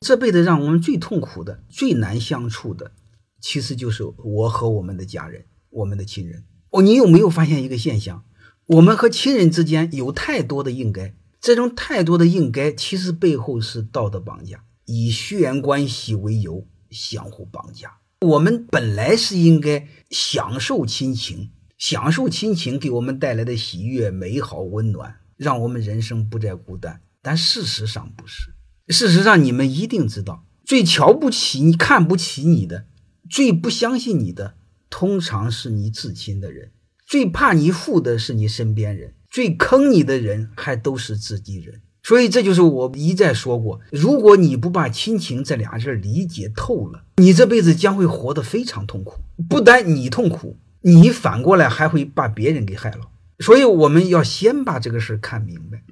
这辈子让我们最痛苦的、最难相处的，其实就是我和我们的家人、我们的亲人。哦，你有没有发现一个现象？我们和亲人之间有太多的应该，这种太多的应该，其实背后是道德绑架，以血缘关系为由相互绑架。我们本来是应该享受亲情，享受亲情给我们带来的喜悦、美好、温暖，让我们人生不再孤单。但事实上不是。事实上，你们一定知道，最瞧不起你、看不起你的，最不相信你的，通常是你至亲的人；最怕你富的是你身边人；最坑你的人还都是自己人。所以，这就是我一再说过：如果你不把亲情这俩字理解透了，你这辈子将会活得非常痛苦。不但你痛苦，你反过来还会把别人给害了。所以，我们要先把这个事看明白。